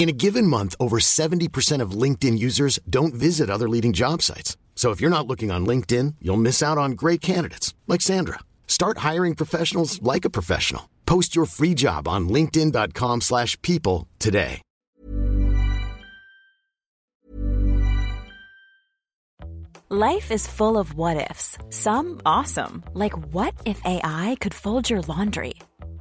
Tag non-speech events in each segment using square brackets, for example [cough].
In a given month, over 70% of LinkedIn users don't visit other leading job sites. So if you're not looking on LinkedIn, you'll miss out on great candidates like Sandra. Start hiring professionals like a professional. Post your free job on linkedin.com/people today. Life is full of what ifs. Some awesome, like what if AI could fold your laundry?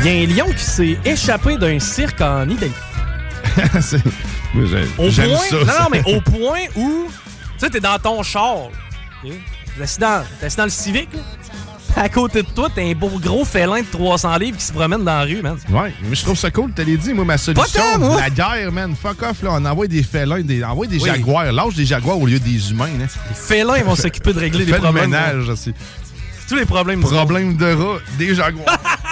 Il y a un lion qui s'est échappé d'un cirque en Italie. [laughs] Au point, ça. non, non, mais au [laughs] point où, tu sais, t'es dans ton char. T'es assis dans, t'es assis dans le civique. là. À côté de toi, t'as un beau gros félin de 300 livres qui se promène dans la rue, man. Ouais, mais je trouve ça cool. T'as dit, moi, ma solution, tant, la guerre, man. Fuck off, là. On envoie des félins, des, on envoie des Oui. jaguars. Lâche des jaguars au lieu des humains, là. Les félins vont s'occuper de régler les Fais le problèmes. ménage, aussi. Tous les problèmes. Problème de rat, des jaguars. [laughs]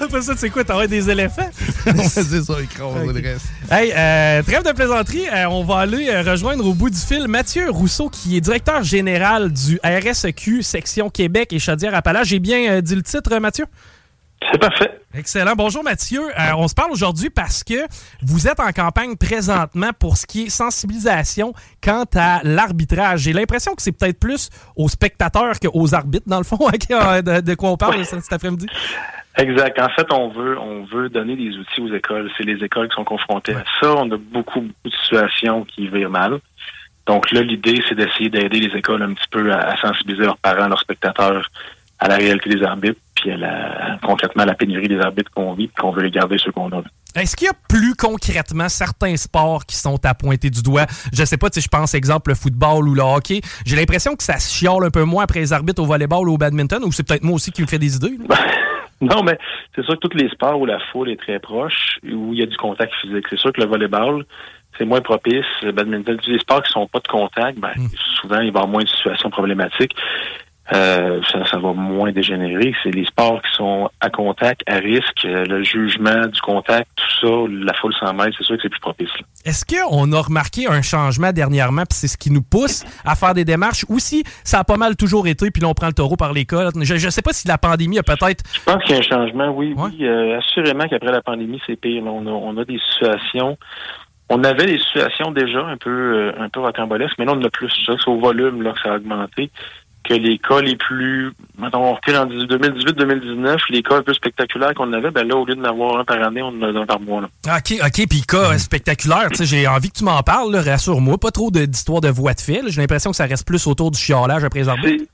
Après ça, tu sais quoi, des éléphants? [laughs] Ouais, c'est ça, écrase Ok. le reste. Hey, euh, trêve de plaisanterie, euh, on va aller euh, rejoindre au bout du fil Mathieu Rousseau, qui est directeur général du RSEQ section Québec et Chaudière-Appalaches. J'ai bien dit le titre, Mathieu? C'est parfait. Excellent. Bonjour Mathieu. Euh, on se parle aujourd'hui parce que vous êtes en campagne présentement pour ce qui est sensibilisation quant à l'arbitrage. J'ai l'impression que c'est peut-être plus aux spectateurs qu'aux arbitres, dans le fond, [laughs] ok, euh, de, de quoi on parle cet cet après-midi. Exact. En fait, on veut, on veut donner des outils aux écoles. C'est les écoles qui sont confrontées à ça. On a beaucoup, beaucoup de situations qui virent mal. Donc là, l'idée, c'est d'essayer d'aider les écoles un petit peu à, à sensibiliser leurs parents, leurs spectateurs à la réalité des arbitres, puis à la, concrètement à la pénurie des arbitres qu'on vit, qu'on veut les garder ceux qu'on a. Est-ce qu'il y a plus concrètement certains sports qui sont à pointer du doigt? Je sais pas, si je pense exemple le football ou le hockey. J'ai l'impression que ça se chiale un peu moins après les arbitres au volleyball ou au badminton, ou c'est peut-être moi aussi qui me fait des idées. [laughs] Non, mais c'est sûr que tous les sports où la foule est très proche, où il y a du contact physique. C'est sûr que le volleyball, c'est moins propice. Le badminton, tous les sports qui sont pas de contact, ben, souvent, il va y avoir moins de situations problématiques. Euh, ça, ça va moins dégénérer. C'est les sports qui sont à contact, à risque, euh, le jugement du contact, tout ça, la foule sans mètres, c'est sûr que c'est plus propice. Est-ce qu'on a remarqué un changement dernièrement, puis c'est ce qui nous pousse à faire des démarches, ou si ça a pas mal toujours été, puis là on prend le taureau par les cols? Je, je sais pas si la pandémie a peut-être... Je pense qu'il y a un changement, oui, oui. euh, assurément qu'après la pandémie, c'est pire. On, a, on a des situations. On avait des situations déjà un peu euh, un peu rocambolesques, mais là, on en a plus. C'est au volume là, que ça a augmenté. Que les cas les plus. Mettons, on recule en 2018-2019, les cas un peu spectaculaires qu'on avait, ben là, au lieu d'en avoir un par année, on en a un par mois. Là. OK, OK, puis cas spectaculaire, tu sais, j'ai envie que tu m'en parles, là, rassure-moi. Pas trop de- d'histoires de voix de fil. J'ai l'impression que ça reste plus autour du chiolage les arbitres.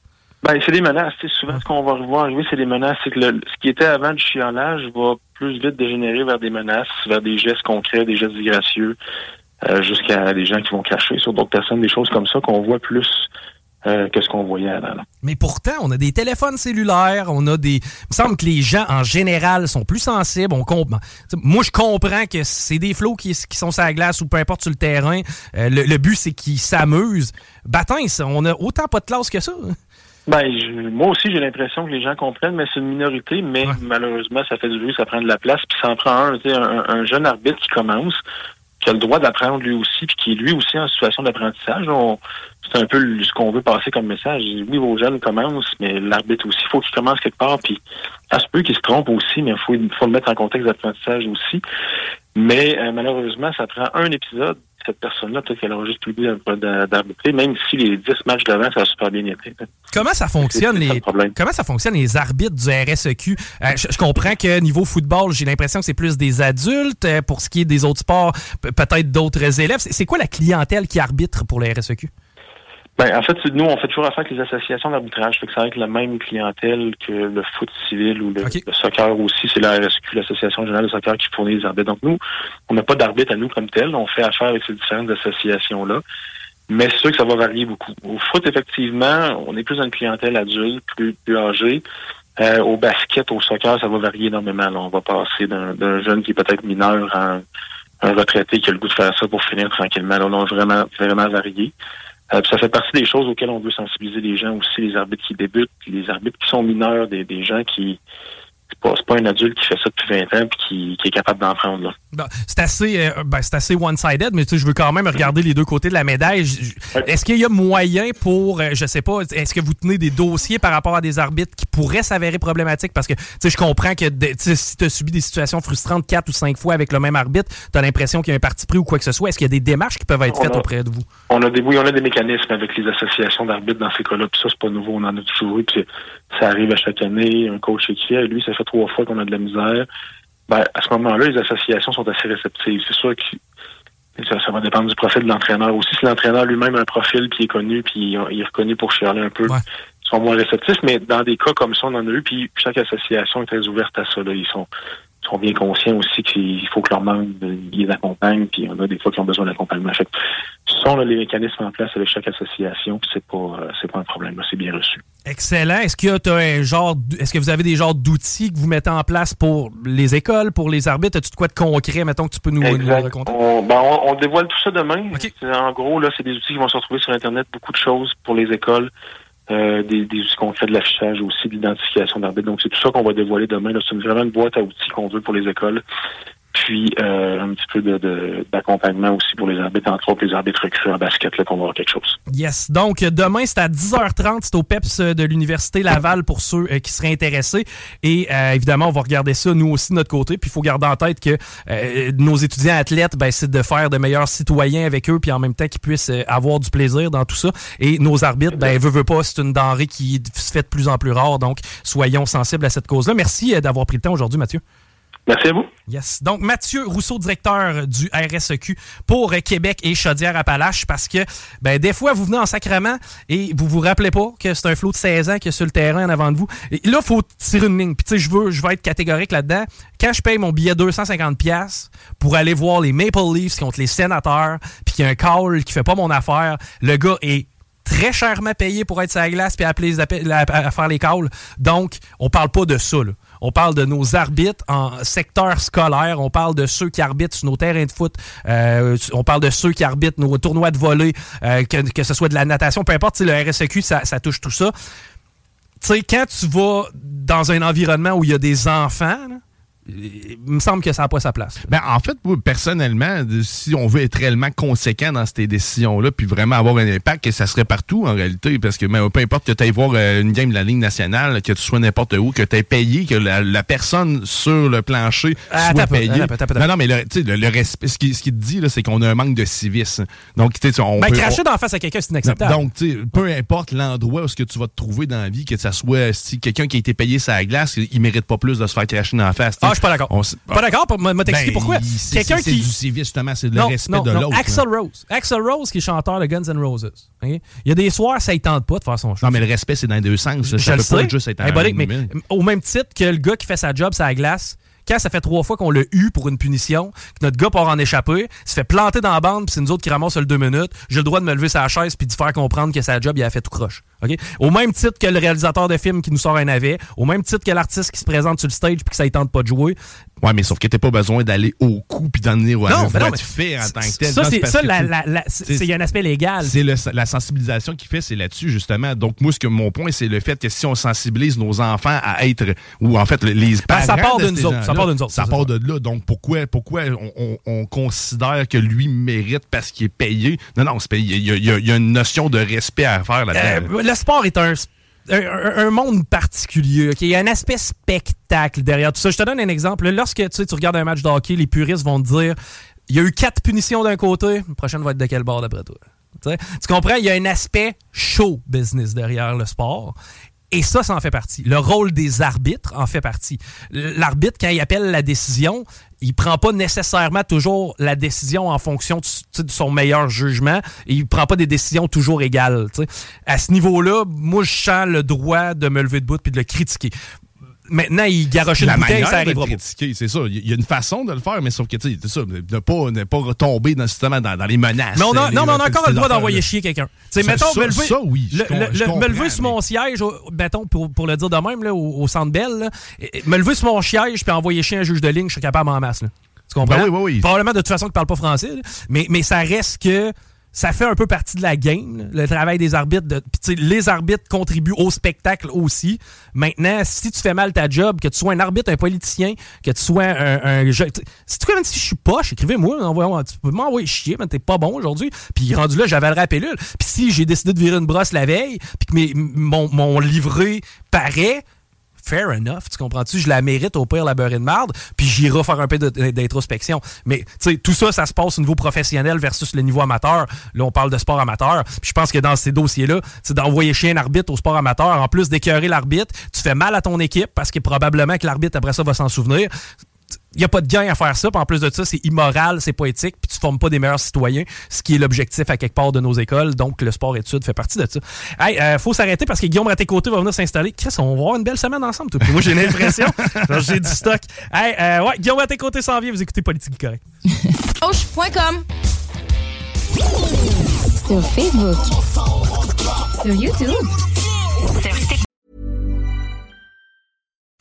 Ben, c'est des menaces. Tu sais, souvent, ce qu'on va revoir arriver, c'est des menaces. C'est que le- ce qui était avant du chiolage va plus vite dégénérer vers des menaces, vers des gestes concrets, des gestes disgracieux, euh, jusqu'à des gens qui vont cracher sur d'autres personnes, des choses comme ça qu'on voit plus euh, que ce qu'on voyait avant. là. Mais pourtant, on a des téléphones cellulaires, on a des. Il me semble que les gens, en général, sont plus sensibles. On Moi, je comprends que c'est des flots qui, qui sont sur la glace ou peu importe sur le terrain. Euh, le, le but, c'est qu'ils s'amusent. Batin, ça, on a autant pas de classe que ça. Ben, je- moi aussi, j'ai l'impression que les gens comprennent, mais c'est une minorité, mais malheureusement, ça fait du bruit, ça prend de la place, puis ça en prend un, un, un jeune arbitre qui commence, qui a le droit d'apprendre lui aussi, puis qui est lui aussi en situation d'apprentissage. C'est un peu ce qu'on veut passer comme message. Oui, vos jeunes commencent, mais l'arbitre aussi, il faut qu'il commence quelque part, puis ça se peut qu'il se trompe aussi, mais il faut, il faut le mettre en contexte d'apprentissage aussi. Mais euh, malheureusement, ça prend un épisode. Cette personne-là, peut-être qu'elle aura juste oublié d'a- d'arbitrer, même si les 10 matchs d'avant, ça a super bien été. Comment ça fonctionne les comment ça fonctionne les arbitres du RSEQ Euh, je, je comprends que niveau football, j'ai l'impression que c'est plus des adultes. Euh, Pour ce qui est des autres sports, pe- peut-être d'autres élèves. C'est c'est quoi la clientèle qui arbitre pour le RSEQ Ben, en fait, c'est- nous, on fait toujours affaire avec les associations d'arbitrage. Fait que ça va être la même clientèle que le foot civil ou le, soccer aussi. C'est la RSQ, l'Association générale de soccer, qui fournit les arbitres. Donc, nous, on n'a pas d'arbitre à nous comme tel. On fait affaire avec ces différentes associations-là. Mais c'est sûr que ça va varier beaucoup. Au foot, effectivement, on est plus dans une clientèle adulte, plus, plus âgée. Euh, au basket, au soccer, ça va varier énormément. là. On va passer d'un d'un jeune qui est peut-être mineur à un, un retraité qui a le goût de faire ça pour finir tranquillement. Là, on a vraiment, vraiment varié. Euh, ça fait partie des choses auxquelles on veut sensibiliser les gens aussi, les arbitres qui débutent, les arbitres qui sont mineurs, des gens qui c'est pas, pas un adulte qui fait ça depuis 20 ans puis qui, qui est capable d'en prendre. Là. Bon, c'est assez, euh, ben, c'est assez one-sided, mais je veux quand même regarder les deux côtés de la médaille. Est-ce qu'il y a moyen pour, euh, je sais pas, est-ce que vous tenez des dossiers par rapport à des arbitres qui pourraient s'avérer problématiques? Parce que, je comprends que de- si tu as subi des situations frustrantes quatre ou cinq fois avec le même arbitre, tu as l'impression qu'il y a un parti pris ou quoi que ce soit. Est-ce qu'il y a des démarches qui peuvent être On faites a- auprès de vous? On a des oui, on a des mécanismes avec les associations d'arbitres dans ces cas-là. Puis ça, c'est pas nouveau, on en a toujours eu. Puis ça arrive à chaque année. Un coach écrit, lui, ça fait trois fois qu'on a de la misère. Ben, à ce moment-là, les associations sont assez réceptives. C'est sûr que ça, ça va dépendre du profil de l'entraîneur aussi. Si l'entraîneur lui-même a un profil qui est connu, puis il est reconnu pour chialer un peu, Ouais. ils sont moins réceptifs. Mais dans des cas comme ça, on en a eu. Puis chaque association est très ouverte à ça. Là. Ils sont ils sont bien conscients aussi qu'il faut que leurs membres euh, ils les accompagnent, puis on a des fois qui ont besoin d'accompagnement. Les mécanismes en place avec chaque association, puis c'est pas euh, c'est pas un problème, c'est bien reçu. Excellent. Est-ce que t'as un genre, est-ce que vous avez des genres d'outils que vous mettez en place pour les écoles, pour les arbitres? As-tu de quoi de concret, mettons, que tu peux nous, nous raconter? On, ben, on, on dévoile tout ça demain. En gros, là, c'est des outils qui vont se retrouver sur Internet, beaucoup de choses pour les écoles, euh, des, des outils qu'on fait de l'affichage aussi, de l'identification d'arbitre. Donc, c'est tout ça qu'on va dévoiler demain. C'est vraiment une boîte à outils qu'on veut pour les écoles. Puis euh, un petit peu de- de- d'accompagnement aussi pour les arbitres, entre autres les arbitres recrues en basket, là, qu'on va avoir quelque chose. Yes. Donc, demain, c'est à 10h30. C'est au PEPS de l'Université Laval pour ceux euh, qui seraient intéressés. Et euh, évidemment, on va regarder ça, nous aussi, de notre côté. Puis, il faut garder en tête que euh, nos étudiants athlètes, ben, c'est de faire de meilleurs citoyens avec eux, puis en même temps qu'ils puissent euh, avoir du plaisir dans tout ça. Et nos arbitres, ben, veut, veut pas, c'est une denrée qui se fait de plus en plus rare. Donc, soyons sensibles à cette cause-là. Merci d'avoir pris le temps aujourd'hui, Mathieu. Merci à vous. Yes. Donc, Mathieu Rousseau, directeur du RSEQ pour Québec et Chaudière-Appalaches, parce que ben, des fois, vous venez en sacrement et vous vous rappelez pas que c'est un flot de 16 ans qui est sur le terrain en avant de vous. Là, il faut tirer une ligne. Puis, tu sais, je veux, je vais être catégorique là-dedans. Quand je paye mon billet 250$ pour aller voir les Maple Leafs contre les sénateurs, puis qu'il y a un call qui fait pas mon affaire, le gars est très chèrement payé pour être sur la glace puis appeler à, à faire les calls. Donc, on parle pas de ça. là. On parle de nos arbitres en secteur scolaire. On parle de ceux qui arbitrent sur nos terrains de foot. Euh, on parle de ceux qui arbitrent nos tournois de volée, euh, que, ce soit de la natation, peu importe. Le RSEQ, ça, ça touche tout ça. Tu sais, quand tu vas dans un environnement où il y a des enfants, il me semble que ça n'a pas sa place. Ben, en fait, moi, personnellement, si on veut être réellement conséquent dans ces décisions-là, puis vraiment avoir un impact, que ça serait partout en réalité, parce que ben, peu importe que tu ailles voir euh, une game de la Ligue nationale, que tu sois n'importe où, que tu aies payé, que la, la personne sur le plancher Ah, soit payée. attends attends peu. Non, non, mais le, tu sais, le, le respect, ce qui, ce qui te dit, là, c'est qu'on a un manque de civisme. Donc, tu sais, on Ben, peut- cracher on- d'en face à quelqu'un, c'est inacceptable. donc, tu sais, peu importe l'endroit où ce que tu vas te trouver dans la vie, que ça soit si quelqu'un qui a été payé sa glace, il mérite pas plus de se faire cracher la face. Ah, je suis pas d'accord. Pas d'accord? pour- m'a t'expliquer Ben, pourquoi. c'est- Quelqu'un qui. C'est justement, c'est le respect de l'autre. Axel. Rose. Axel Rose, qui est chanteur de Guns N' Roses. Il y a des soirs, ça ne tente pas de faire son show. Non, mais le respect, c'est dans les deux sens. Ça, je ça le peut pas juste être au même titre que le gars qui fait sa job la glace, quand ça fait trois fois qu'on l'a eu pour une punition, que notre gars part en échapper, se fait planter dans la bande, puis c'est nous autres qui ramassent le deux minutes, j'ai le droit de me lever sa chaise puis de faire comprendre que sa job, il a fait tout croche. Au même titre que le réalisateur de film qui nous sort un navet, au même titre que l'artiste qui se présente sur le stage puis que ça ne tente pas de jouer, Ouais, mais sauf que t'as pas besoin d'aller au coup puis d'en venir à Non, ben non, mais en tant que tel. Ça, c'est ça, la- tu- la- la- c'est- il y a un aspect légal. C'est la sensibilisation qu'il fait, c'est là-dessus, justement. Donc, moi, ce que mon point, c'est le fait que si on sensibilise nos enfants à être, ou en fait, le- les Ben, ça parents part de nous autres, ça part de nous autres, Ça part de là. Donc, pourquoi, pourquoi on, on- on considère que lui mérite parce qu'il est payé? Non, non, c'est payé. il y, a, il y a- il y a une notion de respect à faire là-dedans. Euh, le sport est un, un, monde particulier. Il y a un aspect spectacle derrière tout ça. Je te donne un exemple. Lorsque tu, sais, tu regardes un match de hockey, les puristes vont te dire il y a eu quatre punitions d'un côté, la prochaine va être de quel bord d'après toi? Tu comprends? Il y a un aspect show business derrière le sport. Et ça, ça en fait partie. Le rôle des arbitres en fait partie. L'arbitre, quand il appelle la décision, il prend pas nécessairement toujours la décision en fonction de, son meilleur jugement. Et il prend pas des décisions toujours égales. À ce niveau-là, moi, je sens le droit de me lever debout puis de le critiquer. Maintenant, il garoche une la bouteille, ça arrivera c'est ça. Il y a une façon de le faire, mais sauf que, tu sais, c'est ça, ne pas, ne pas retomber dans, justement dans, dans les menaces. Mais on a, les- non, mais on a encore le droit d'envoyer chier quelqu'un. Tu sais, mettons, ça- me lever, ça, oui, le- le- me sur mon siège, mettons, pour, pour le dire de même, là, au, au Centre Bell, me lever sur mon siège puis envoyer chier un juge de ligne, je suis capable en masse. Là. Tu comprends? Ben oui, oui, oui. Probablement de toute façon qu'il parle pas français, là. mais, mais ça reste que ça fait un peu partie de la game, le travail des arbitres. De, les arbitres contribuent au spectacle aussi. Maintenant, si tu fais mal ta job, que tu sois un arbitre, un politicien, que tu sois un, un tu- Si tu même si je suis poche, écrivez-moi, tu peux m'envoyer chier, mais t'es pas bon aujourd'hui. Puis rendu là, j'avais la pilule. Puis si j'ai décidé de virer une brosse la veille, puis que mes- mon, mon livret paraît, fair enough, tu comprends-tu? Je la mérite au pire la beurrée de marde, puis j'irai faire un peu d'introspection. Mais tu sais, tout ça, ça se passe au niveau professionnel versus le niveau amateur. Là, on parle de sport amateur. Puis je pense que dans ces dossiers-là, c'est d'envoyer chier un arbitre au sport amateur, en plus d'écœurer l'arbitre, tu fais mal à ton équipe parce que probablement que l'arbitre après ça va s'en souvenir. Il n'y a pas de gain à faire ça. Puis en plus de ça, c'est immoral, c'est pas éthique, puis tu formes pas des meilleurs citoyens, ce qui est l'objectif à quelque part de nos écoles. Donc, le sport-études fait partie de ça. Hey, euh, faut s'arrêter parce que Guillaume Raté-Côté va venir s'installer. Chris, on va avoir une belle semaine ensemble. toi. Moi, j'ai l'impression. [laughs] j'ai du stock. Hey, euh, ouais, Guillaume Raté-Côté s'en vient. Vous écoutez Politique Correct. Hoche.com. Sur Facebook. Sur YouTube.